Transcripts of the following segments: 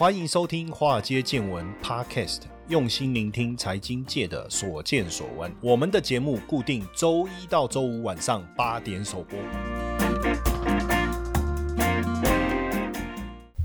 欢迎收听《华尔街见闻》Podcast，用心聆听财经界的所见所闻。我们的节目固定周一到周五晚上八点首播。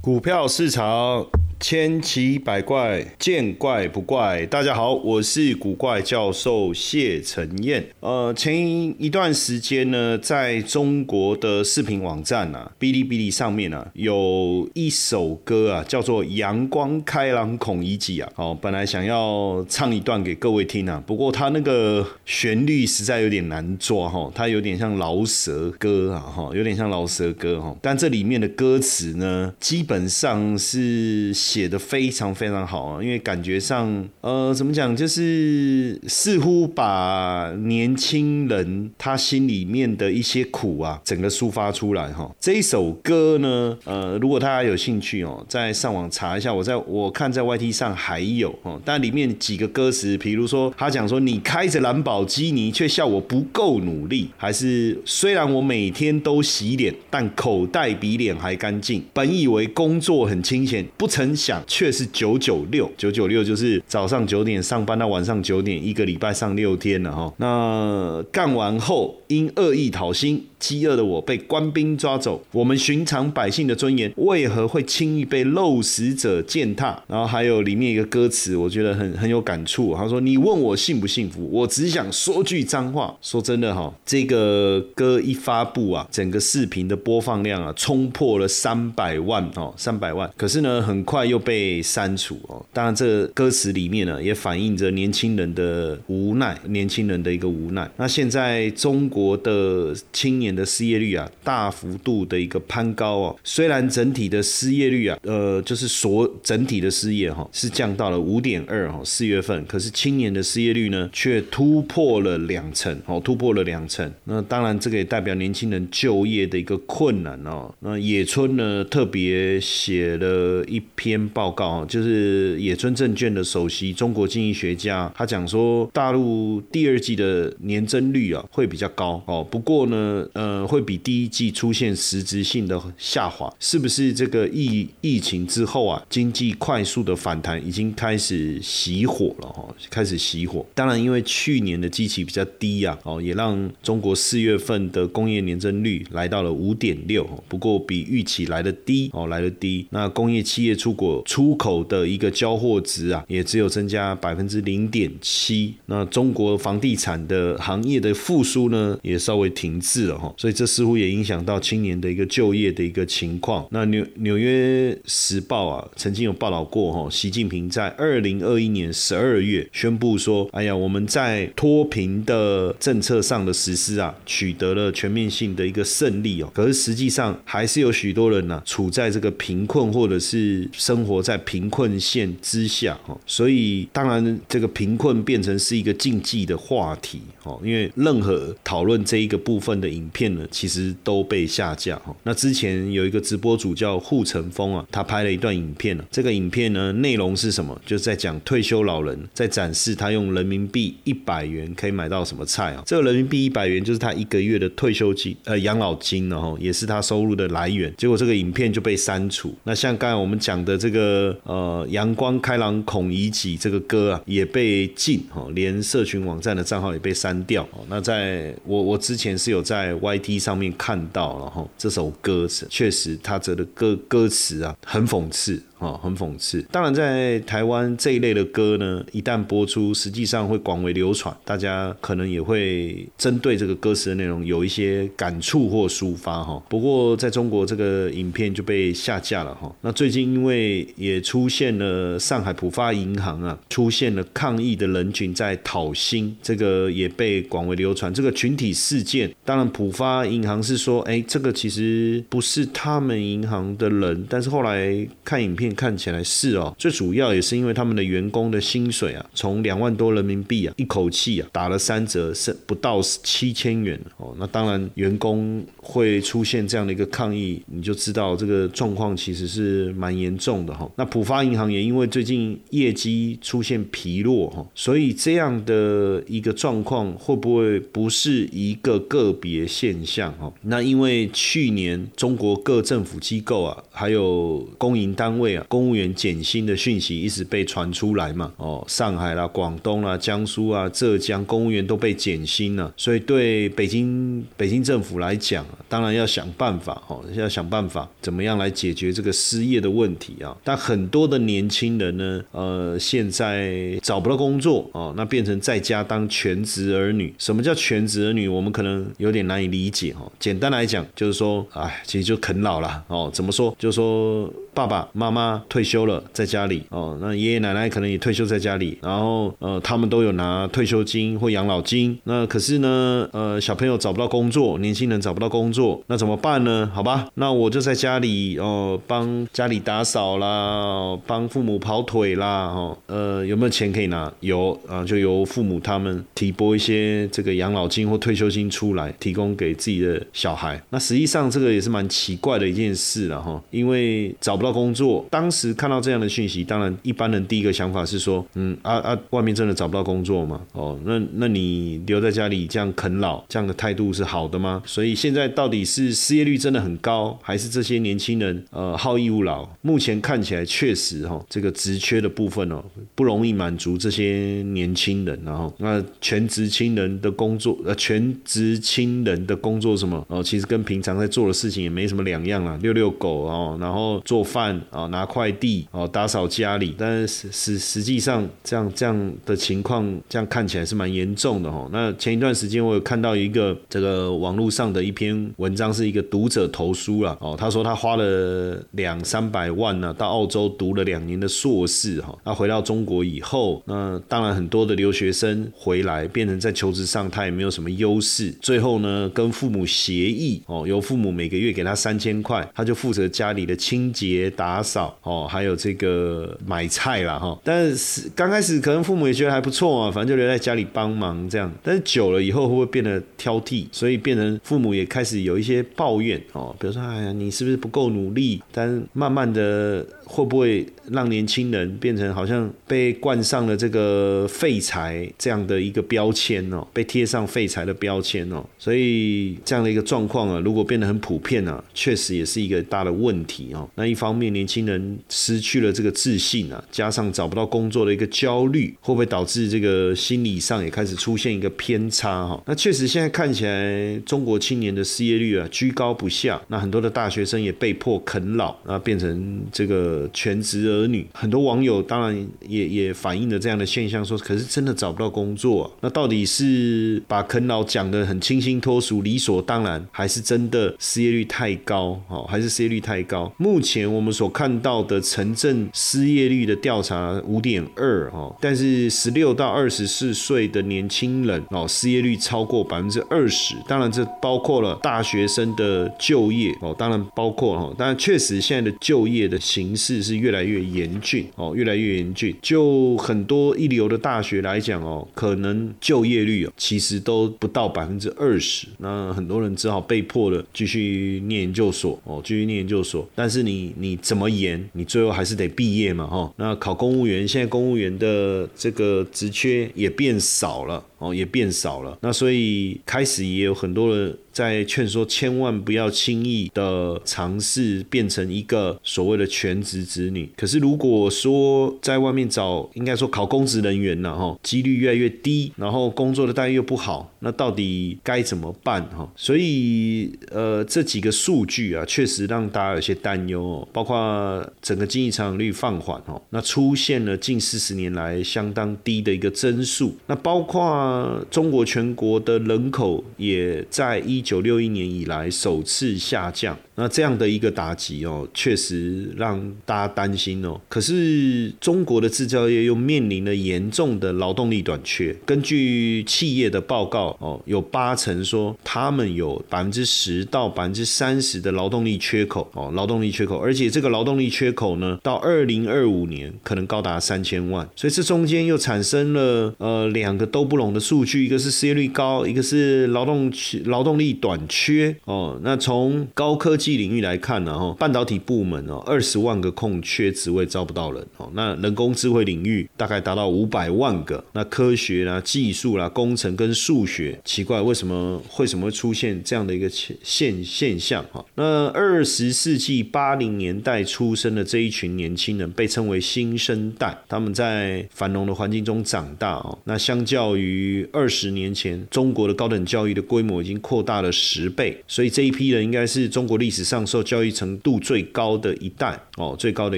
股票市场。千奇百怪，见怪不怪。大家好，我是古怪教授谢承彦。呃，前一段时间呢，在中国的视频网站啊，哔哩哔哩上面啊，有一首歌啊，叫做《阳光开朗孔乙己》啊。哦，本来想要唱一段给各位听啊，不过它那个旋律实在有点难抓哈，它有点像饶舌歌啊哈，有点像饶舌歌哈。但这里面的歌词呢，基本上是。写的非常非常好啊，因为感觉上，呃，怎么讲，就是似乎把年轻人他心里面的一些苦啊，整个抒发出来哈。这一首歌呢，呃，如果大家有兴趣哦，再上网查一下，我在我看在 YT 上还有哦，但里面几个歌词，比如说他讲说，你开着兰博基尼，却笑我不够努力，还是虽然我每天都洗脸，但口袋比脸还干净。本以为工作很清闲，不曾。想却是九九六，九九六就是早上九点上班到晚上九点，一个礼拜上六天了哈。那干完后因恶意讨薪。饥饿的我被官兵抓走，我们寻常百姓的尊严为何会轻易被陋食者践踏？然后还有里面一个歌词，我觉得很很有感触。他说：“你问我幸不幸福，我只想说句脏话。”说真的哈，这个歌一发布啊，整个视频的播放量啊，冲破了三百万哦，三百万。可是呢，很快又被删除哦。当然，这歌词里面呢，也反映着年轻人的无奈，年轻人的一个无奈。那现在中国的青年。年的失业率啊，大幅度的一个攀高哦。虽然整体的失业率啊，呃，就是所整体的失业哈，是降到了五点二哈，四月份。可是青年的失业率呢，却突破了两成哦，突破了两成。那当然，这个也代表年轻人就业的一个困难哦。那野村呢，特别写了一篇报告，就是野村证券的首席中国经济学家，他讲说，大陆第二季的年增率啊，会比较高哦。不过呢，呃。会比第一季出现实质性的下滑，是不是这个疫疫情之后啊，经济快速的反弹已经开始熄火了哈？开始熄火。当然，因为去年的基期比较低呀，哦，也让中国四月份的工业年增率来到了五点六，不过比预期来的低哦，来的低。那工业企业出国出口的一个交货值啊，也只有增加百分之零点七。那中国房地产的行业的复苏呢，也稍微停滞了哈。所以这似乎也影响到青年的一个就业的一个情况。那纽纽约时报啊，曾经有报道过哈，习近平在二零二一年十二月宣布说：“哎呀，我们在脱贫的政策上的实施啊，取得了全面性的一个胜利哦。可是实际上还是有许多人呢，处在这个贫困或者是生活在贫困线之下哈。所以当然，这个贫困变成是一个禁忌的话题哦，因为任何讨论这一个部分的影片呢。其实都被下架哈。那之前有一个直播主叫护城风啊，他拍了一段影片这个影片呢，内容是什么？就是在讲退休老人在展示他用人民币一百元可以买到什么菜啊。这个人民币一百元就是他一个月的退休金呃养老金然后也是他收入的来源。结果这个影片就被删除。那像刚才我们讲的这个呃阳光开朗孔乙己这个歌啊，也被禁哈，连社群网站的账号也被删掉。那在我我之前是有在 Y T 上面看到然后，这首歌词确实，他这的歌歌词啊，很讽刺。哦，很讽刺。当然，在台湾这一类的歌呢，一旦播出，实际上会广为流传，大家可能也会针对这个歌词的内容有一些感触或抒发哈。不过，在中国这个影片就被下架了哈。那最近因为也出现了上海浦发银行啊，出现了抗议的人群在讨薪，这个也被广为流传。这个群体事件，当然浦发银行是说，哎，这个其实不是他们银行的人，但是后来看影片。看起来是哦，最主要也是因为他们的员工的薪水啊，从两万多人民币啊，一口气啊打了三折，是不到七千元哦。那当然，员工会出现这样的一个抗议，你就知道这个状况其实是蛮严重的哈。那浦发银行也因为最近业绩出现疲弱哈，所以这样的一个状况会不会不是一个个别现象哈？那因为去年中国各政府机构啊，还有公营单位。公务员减薪的讯息一直被传出来嘛，哦，上海啦、广东啦、江苏啊、浙江公务员都被减薪了，所以对北京北京政府来讲，当然要想办法哦，要想办法怎么样来解决这个失业的问题啊。但很多的年轻人呢，呃，现在找不到工作哦，那变成在家当全职儿女。什么叫全职儿女？我们可能有点难以理解哦。简单来讲，就是说，哎，其实就啃老了哦。怎么说？就是说。爸爸妈妈退休了，在家里哦。那爷爷奶奶可能也退休在家里，然后呃，他们都有拿退休金或养老金。那可是呢，呃，小朋友找不到工作，年轻人找不到工作，那怎么办呢？好吧，那我就在家里哦，帮家里打扫啦，帮父母跑腿啦，哦，呃，有没有钱可以拿？有啊，就由父母他们提拨一些这个养老金或退休金出来，提供给自己的小孩。那实际上这个也是蛮奇怪的一件事了哈，因为找不。到工作，当时看到这样的讯息，当然一般人第一个想法是说，嗯啊啊，外面真的找不到工作吗？哦，那那你留在家里这样啃老，这样的态度是好的吗？所以现在到底是失业率真的很高，还是这些年轻人呃好逸恶劳？目前看起来确实哈，这个职缺的部分哦不容易满足这些年轻人，然后那全职青人的工作呃全职青人的工作什么哦，其实跟平常在做的事情也没什么两样啦，遛遛狗哦，然后做。饭啊，拿快递哦，打扫家里，但是实实际上这样这样的情况，这样看起来是蛮严重的哦。那前一段时间我有看到一个这个网络上的一篇文章，是一个读者投书了哦。他说他花了两三百万呢，到澳洲读了两年的硕士哈。那回到中国以后，那当然很多的留学生回来，变成在求职上他也没有什么优势。最后呢，跟父母协议哦，由父母每个月给他三千块，他就负责家里的清洁。打扫哦，还有这个买菜啦哈，但是刚开始可能父母也觉得还不错啊，反正就留在家里帮忙这样。但是久了以后会不会变得挑剔？所以变成父母也开始有一些抱怨哦，比如说哎呀，你是不是不够努力？但慢慢的。会不会让年轻人变成好像被冠上了这个废材这样的一个标签哦？被贴上废材的标签哦？所以这样的一个状况啊，如果变得很普遍啊，确实也是一个大的问题哦。那一方面，年轻人失去了这个自信啊，加上找不到工作的一个焦虑，会不会导致这个心理上也开始出现一个偏差哈？那确实现在看起来，中国青年的失业率啊居高不下，那很多的大学生也被迫啃老啊，变成这个。全职儿女，很多网友当然也也反映了这样的现象，说可是真的找不到工作，那到底是把啃老讲的很清新脱俗、理所当然，还是真的失业率太高？哦，还是失业率太高？目前我我们所看到的城镇失业率的调查五点二，哦，但是十六到二十四岁的年轻人哦，失业率超过百分之二十，当然这包括了大学生的就业哦，当然包括哦，当然确实现在的就业的形式。是越来越严峻哦，越来越严峻。就很多一流的大学来讲哦，可能就业率哦，其实都不到百分之二十。那很多人只好被迫的继续念研究所哦，继续念研究所。但是你你你怎么研，你最后还是得毕业嘛哈。那考公务员，现在公务员的这个职缺也变少了。哦，也变少了。那所以开始也有很多人在劝说，千万不要轻易的尝试变成一个所谓的全职子女。可是如果说在外面找，应该说考公职人员呢，哈，几率越来越低，然后工作的待遇又不好，那到底该怎么办？哈，所以呃，这几个数据啊，确实让大家有些担忧哦。包括整个经济成长率放缓哦，那出现了近四十年来相当低的一个增速。那包括中国全国的人口也在一九六一年以来首次下降。那这样的一个打击哦，确实让大家担心哦。可是中国的制造业又面临了严重的劳动力短缺。根据企业的报告哦，有八成说他们有百分之十到百分之三十的劳动力缺口哦，劳动力缺口。而且这个劳动力缺口呢，到二零二五年可能高达三千万。所以这中间又产生了呃两个都不拢的数据，一个是失业率高，一个是劳动劳动力短缺哦。那从高科技领域来看呢，哦，半导体部门哦，二十万个空缺职位招不到人哦。那人工智慧领域大概达到五百万个。那科学啦、技术啦、工程跟数学，奇怪为什么为什么会出现这样的一个现现象？哈，那二十世纪八零年代出生的这一群年轻人被称为新生代，他们在繁荣的环境中长大哦。那相较于二十年前，中国的高等教育的规模已经扩大了了十倍，所以这一批人应该是中国历史上受教育程度最高的一代哦，最高的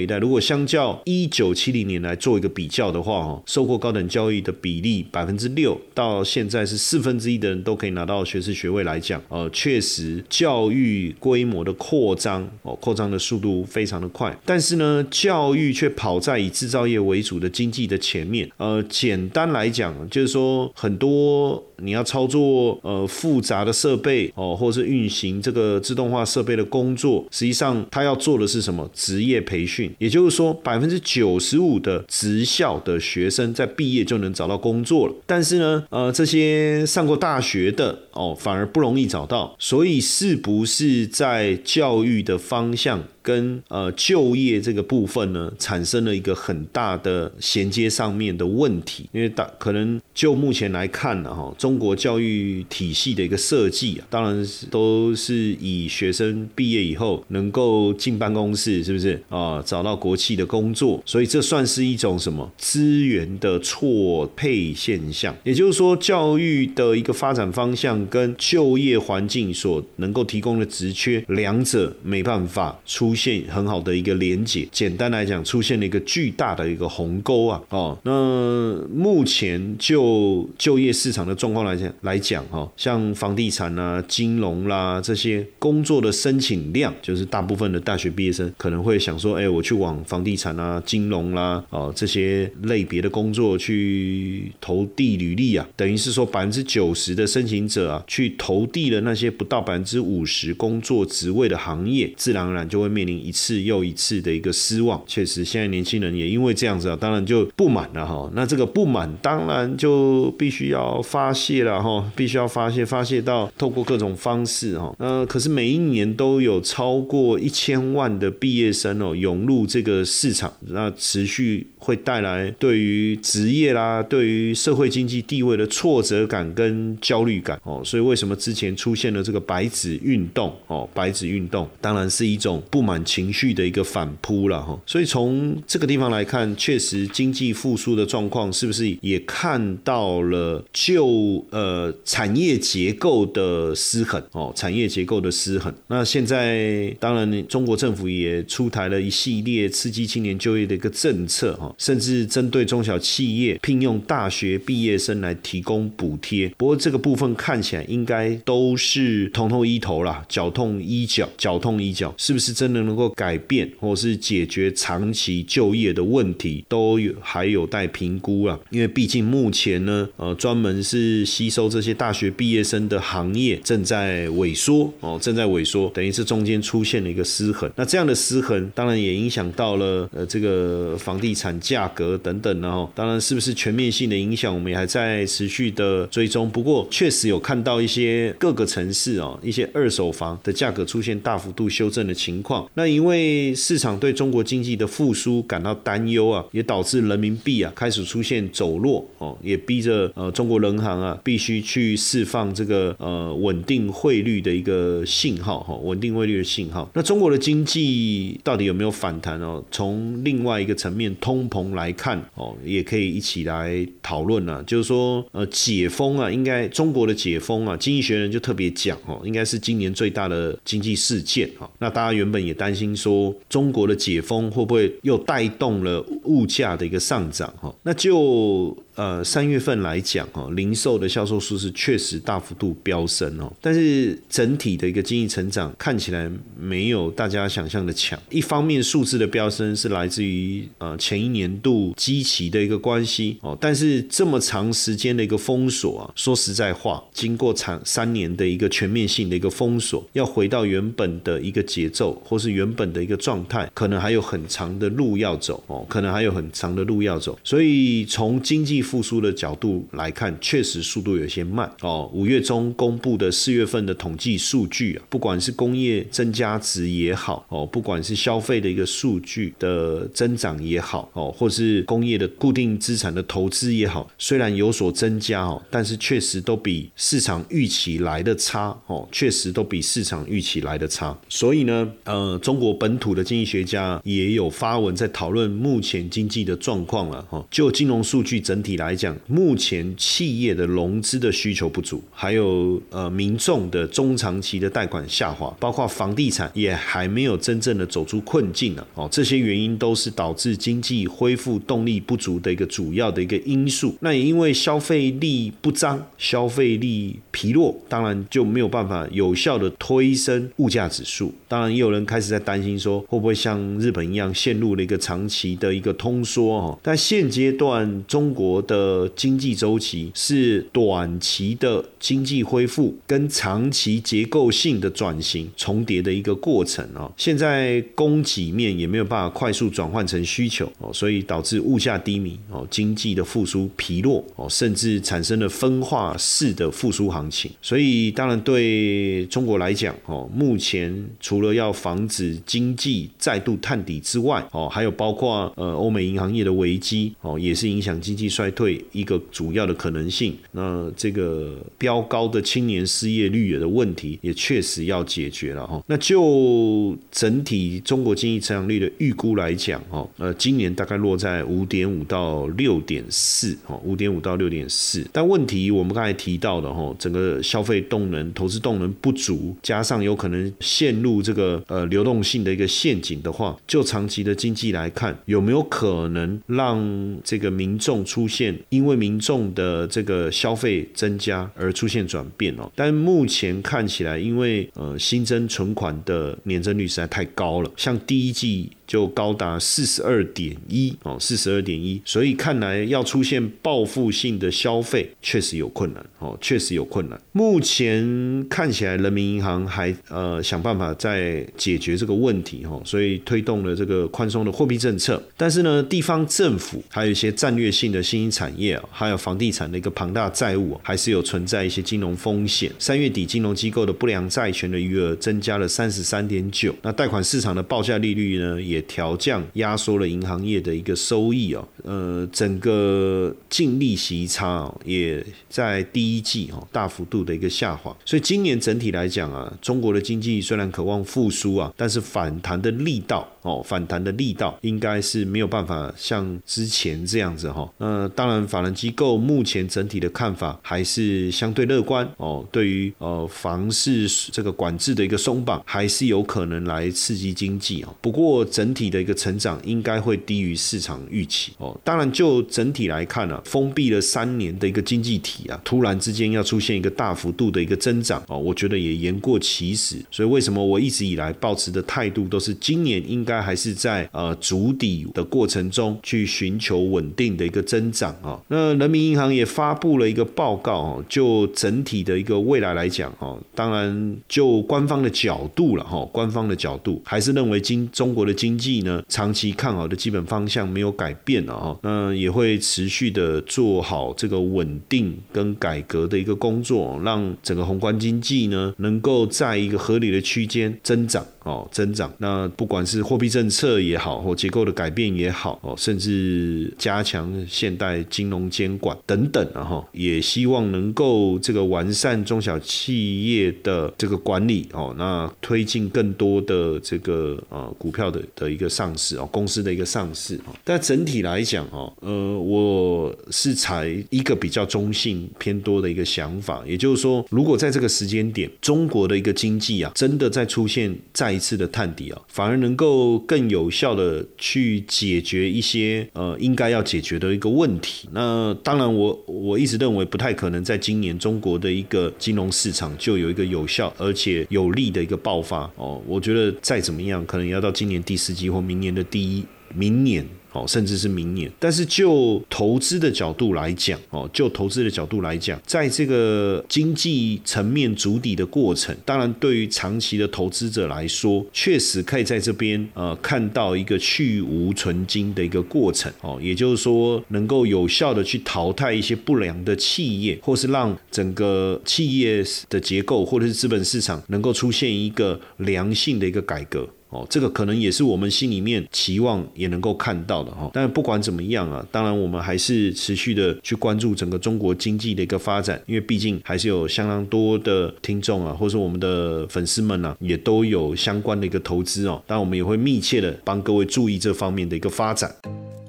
一代。如果相较一九七零年来做一个比较的话，哦，受过高等教育的比例百分之六，到现在是四分之一的人都可以拿到学士学位来讲，呃，确实教育规模的扩张哦，扩张的速度非常的快，但是呢，教育却跑在以制造业为主的经济的前面。呃，简单来讲，就是说很多。你要操作呃复杂的设备哦，或是运行这个自动化设备的工作，实际上他要做的是什么？职业培训，也就是说，百分之九十五的职校的学生在毕业就能找到工作了。但是呢，呃，这些上过大学的哦，反而不容易找到。所以，是不是在教育的方向？跟呃就业这个部分呢，产生了一个很大的衔接上面的问题，因为大可能就目前来看呢，哈，中国教育体系的一个设计当然是都是以学生毕业以后能够进办公室，是不是啊？找到国企的工作，所以这算是一种什么资源的错配现象？也就是说，教育的一个发展方向跟就业环境所能够提供的职缺，两者没办法出。现很好的一个连接，简单来讲，出现了一个巨大的一个鸿沟啊！哦，那目前就就业市场的状况来讲来讲哈，像房地产啊、啊金融啦这些工作的申请量，就是大部分的大学毕业生可能会想说，哎，我去往房地产啊、金融啦、哦这些类别的工作去投递履历啊，等于是说百分之九十的申请者啊，去投递了那些不到百分之五十工作职位的行业，自然而然就会面临。一次又一次的一个失望，确实，现在年轻人也因为这样子啊，当然就不满了哈。那这个不满当然就必须要发泄了哈，必须要发泄，发泄到透各种方式哈。呃，可是每一年都有超过一千万的毕业生哦涌入这个市场，那持续会带来对于职业啦、对于社会经济地位的挫折感跟焦虑感哦。所以为什么之前出现了这个白纸运动哦？白纸运动当然是一种不满。情绪的一个反扑了哈，所以从这个地方来看，确实经济复苏的状况是不是也看到了就呃产业结构的失衡哦，产业结构的失衡。那现在当然中国政府也出台了一系列刺激青年就业的一个政策哈，甚至针对中小企业聘用大学毕业生来提供补贴。不过这个部分看起来应该都是头痛医头啦，脚痛医脚，脚痛医脚，是不是真的？能够改变或是解决长期就业的问题，都有还有待评估啊。因为毕竟目前呢，呃，专门是吸收这些大学毕业生的行业正在萎缩哦，正在萎缩，等于是中间出现了一个失衡。那这样的失衡，当然也影响到了呃这个房地产价格等等然后，当然是不是全面性的影响，我们也还在持续的追踪。不过确实有看到一些各个城市哦，一些二手房的价格出现大幅度修正的情况。那因为市场对中国经济的复苏感到担忧啊，也导致人民币啊开始出现走弱哦，也逼着呃中国人行啊必须去释放这个呃稳定汇率的一个信号哈，稳定汇率的信号。那中国的经济到底有没有反弹哦？从另外一个层面通膨来看哦，也可以一起来讨论啊，就是说呃解封啊，应该中国的解封啊，经济学人就特别讲哦，应该是今年最大的经济事件哈。那大家原本也担。担心说中国的解封会不会又带动了物价的一个上涨哈？那就。呃，三月份来讲，哦，零售的销售数是确实大幅度飙升哦，但是整体的一个经济成长看起来没有大家想象的强。一方面，数字的飙升是来自于呃前一年度基期的一个关系哦，但是这么长时间的一个封锁啊，说实在话，经过长三年的一个全面性的一个封锁，要回到原本的一个节奏或是原本的一个状态，可能还有很长的路要走哦，可能还有很长的路要走。所以从经济复苏的角度来看，确实速度有些慢哦。五月中公布的四月份的统计数据啊，不管是工业增加值也好哦，不管是消费的一个数据的增长也好哦，或是工业的固定资产的投资也好，虽然有所增加哦，但是确实都比市场预期来的差哦，确实都比市场预期来的差。所以呢，呃，中国本土的经济学家也有发文在讨论目前经济的状况了哈。就金融数据整体来讲，目前企业的融资的需求不足，还有呃民众的中长期的贷款下滑，包括房地产也还没有真正的走出困境呢。哦，这些原因都是导致经济恢复动力不足的一个主要的一个因素。那也因为消费力不彰，消费力疲弱，当然就没有办法有效的推升物价指数。当然，也有人开始在担心说，会不会像日本一样陷入了一个长期的一个通缩哈？但现阶段中国的经济周期是短期的经济恢复跟长期结构性的转型重叠的一个过程啊。现在供给面也没有办法快速转换成需求哦，所以导致物价低迷哦，经济的复苏疲弱哦，甚至产生了分化式的复苏行情。所以，当然对中国来讲哦，目前除了要防止经济再度探底之外，哦，还有包括呃欧美银行业的危机，哦，也是影响经济衰退一个主要的可能性。那这个飙高的青年失业率的问题，也确实要解决了哈。那就整体中国经济成长率的预估来讲，哦，呃，今年大概落在五点五到六点四，哦，五点五到六点四。但问题我们刚才提到的，哈，整个消费动能、投资动能不足，加上有可能陷入。这个呃流动性的一个陷阱的话，就长期的经济来看，有没有可能让这个民众出现因为民众的这个消费增加而出现转变哦？但目前看起来，因为呃新增存款的年增率实在太高了，像第一季。就高达四十二点一哦，四十二点一，所以看来要出现报复性的消费，确实有困难哦，确实有困难。目前看起来，人民银行还呃想办法在解决这个问题哈，所以推动了这个宽松的货币政策。但是呢，地方政府还有一些战略性的新产业啊，还有房地产的一个庞大债务，还是有存在一些金融风险。三月底，金融机构的不良债权的余额增加了三十三点九，那贷款市场的报价利率呢也。调降压缩了银行业的一个收益哦，呃，整个净利息差也在第一季哦大幅度的一个下滑，所以今年整体来讲啊，中国的经济虽然渴望复苏啊，但是反弹的力道哦，反弹的力道应该是没有办法像之前这样子哈。那当然，法人机构目前整体的看法还是相对乐观哦，对于呃房市这个管制的一个松绑，还是有可能来刺激经济啊。不过整体的一个成长应该会低于市场预期哦。当然，就整体来看呢，封闭了三年的一个经济体啊，突然之间要出现一个大幅度的一个增长哦，我觉得也言过其实。所以为什么我一直以来保持的态度都是今年应该还是在呃筑底的过程中去寻求稳定的一个增长啊。那人民银行也发布了一个报告哦，就整体的一个未来来讲哦，当然就官方的角度了哈，官方的角度还是认为经中国的经济。呢，长期看好的基本方向没有改变了哈，那也会持续的做好这个稳定跟改革的一个工作，让整个宏观经济呢能够在一个合理的区间增长。哦，增长。那不管是货货币政策也好，或结构的改变也好，哦，甚至加强现代金融监管等等，然后也希望能够这个完善中小企业的这个管理，哦，那推进更多的这个呃股票的的一个上市哦，公司的一个上市哦。但整体来讲，哦，呃，我是采一个比较中性偏多的一个想法，也就是说，如果在这个时间点，中国的一个经济啊，真的在出现再一次的探底啊，反而能够更有效的去解决一些呃应该要解决的一个问题。那当然，我我一直认为不太可能在今年中国的一个金融市场就有一个有效而且有利的一个爆发哦。我觉得再怎么样，可能要到今年第四季或明年的第一。明年。哦，甚至是明年。但是就投资的角度来讲，哦，就投资的角度来讲，在这个经济层面筑底的过程，当然对于长期的投资者来说，确实可以在这边呃看到一个去无存金的一个过程。哦，也就是说，能够有效的去淘汰一些不良的企业，或是让整个企业的结构或者是资本市场能够出现一个良性的一个改革。哦，这个可能也是我们心里面期望也能够看到的哈。但是不管怎么样啊，当然我们还是持续的去关注整个中国经济的一个发展，因为毕竟还是有相当多的听众啊，或者是我们的粉丝们呢，也都有相关的一个投资哦。当然我们也会密切的帮各位注意这方面的一个发展。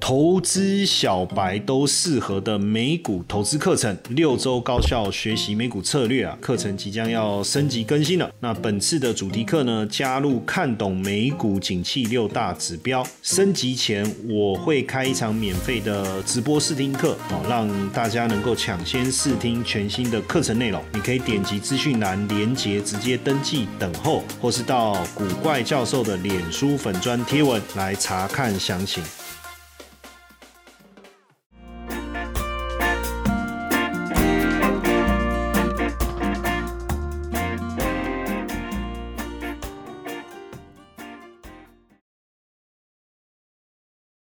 投资小白都适合的美股投资课程，六周高效学习美股策略啊！课程即将要升级更新了。那本次的主题课呢，加入看懂美股景气六大指标。升级前我会开一场免费的直播试听课哦，让大家能够抢先试听全新的课程内容。你可以点击资讯栏连接直接登记等候，或是到古怪教授的脸书粉砖贴文来查看详情。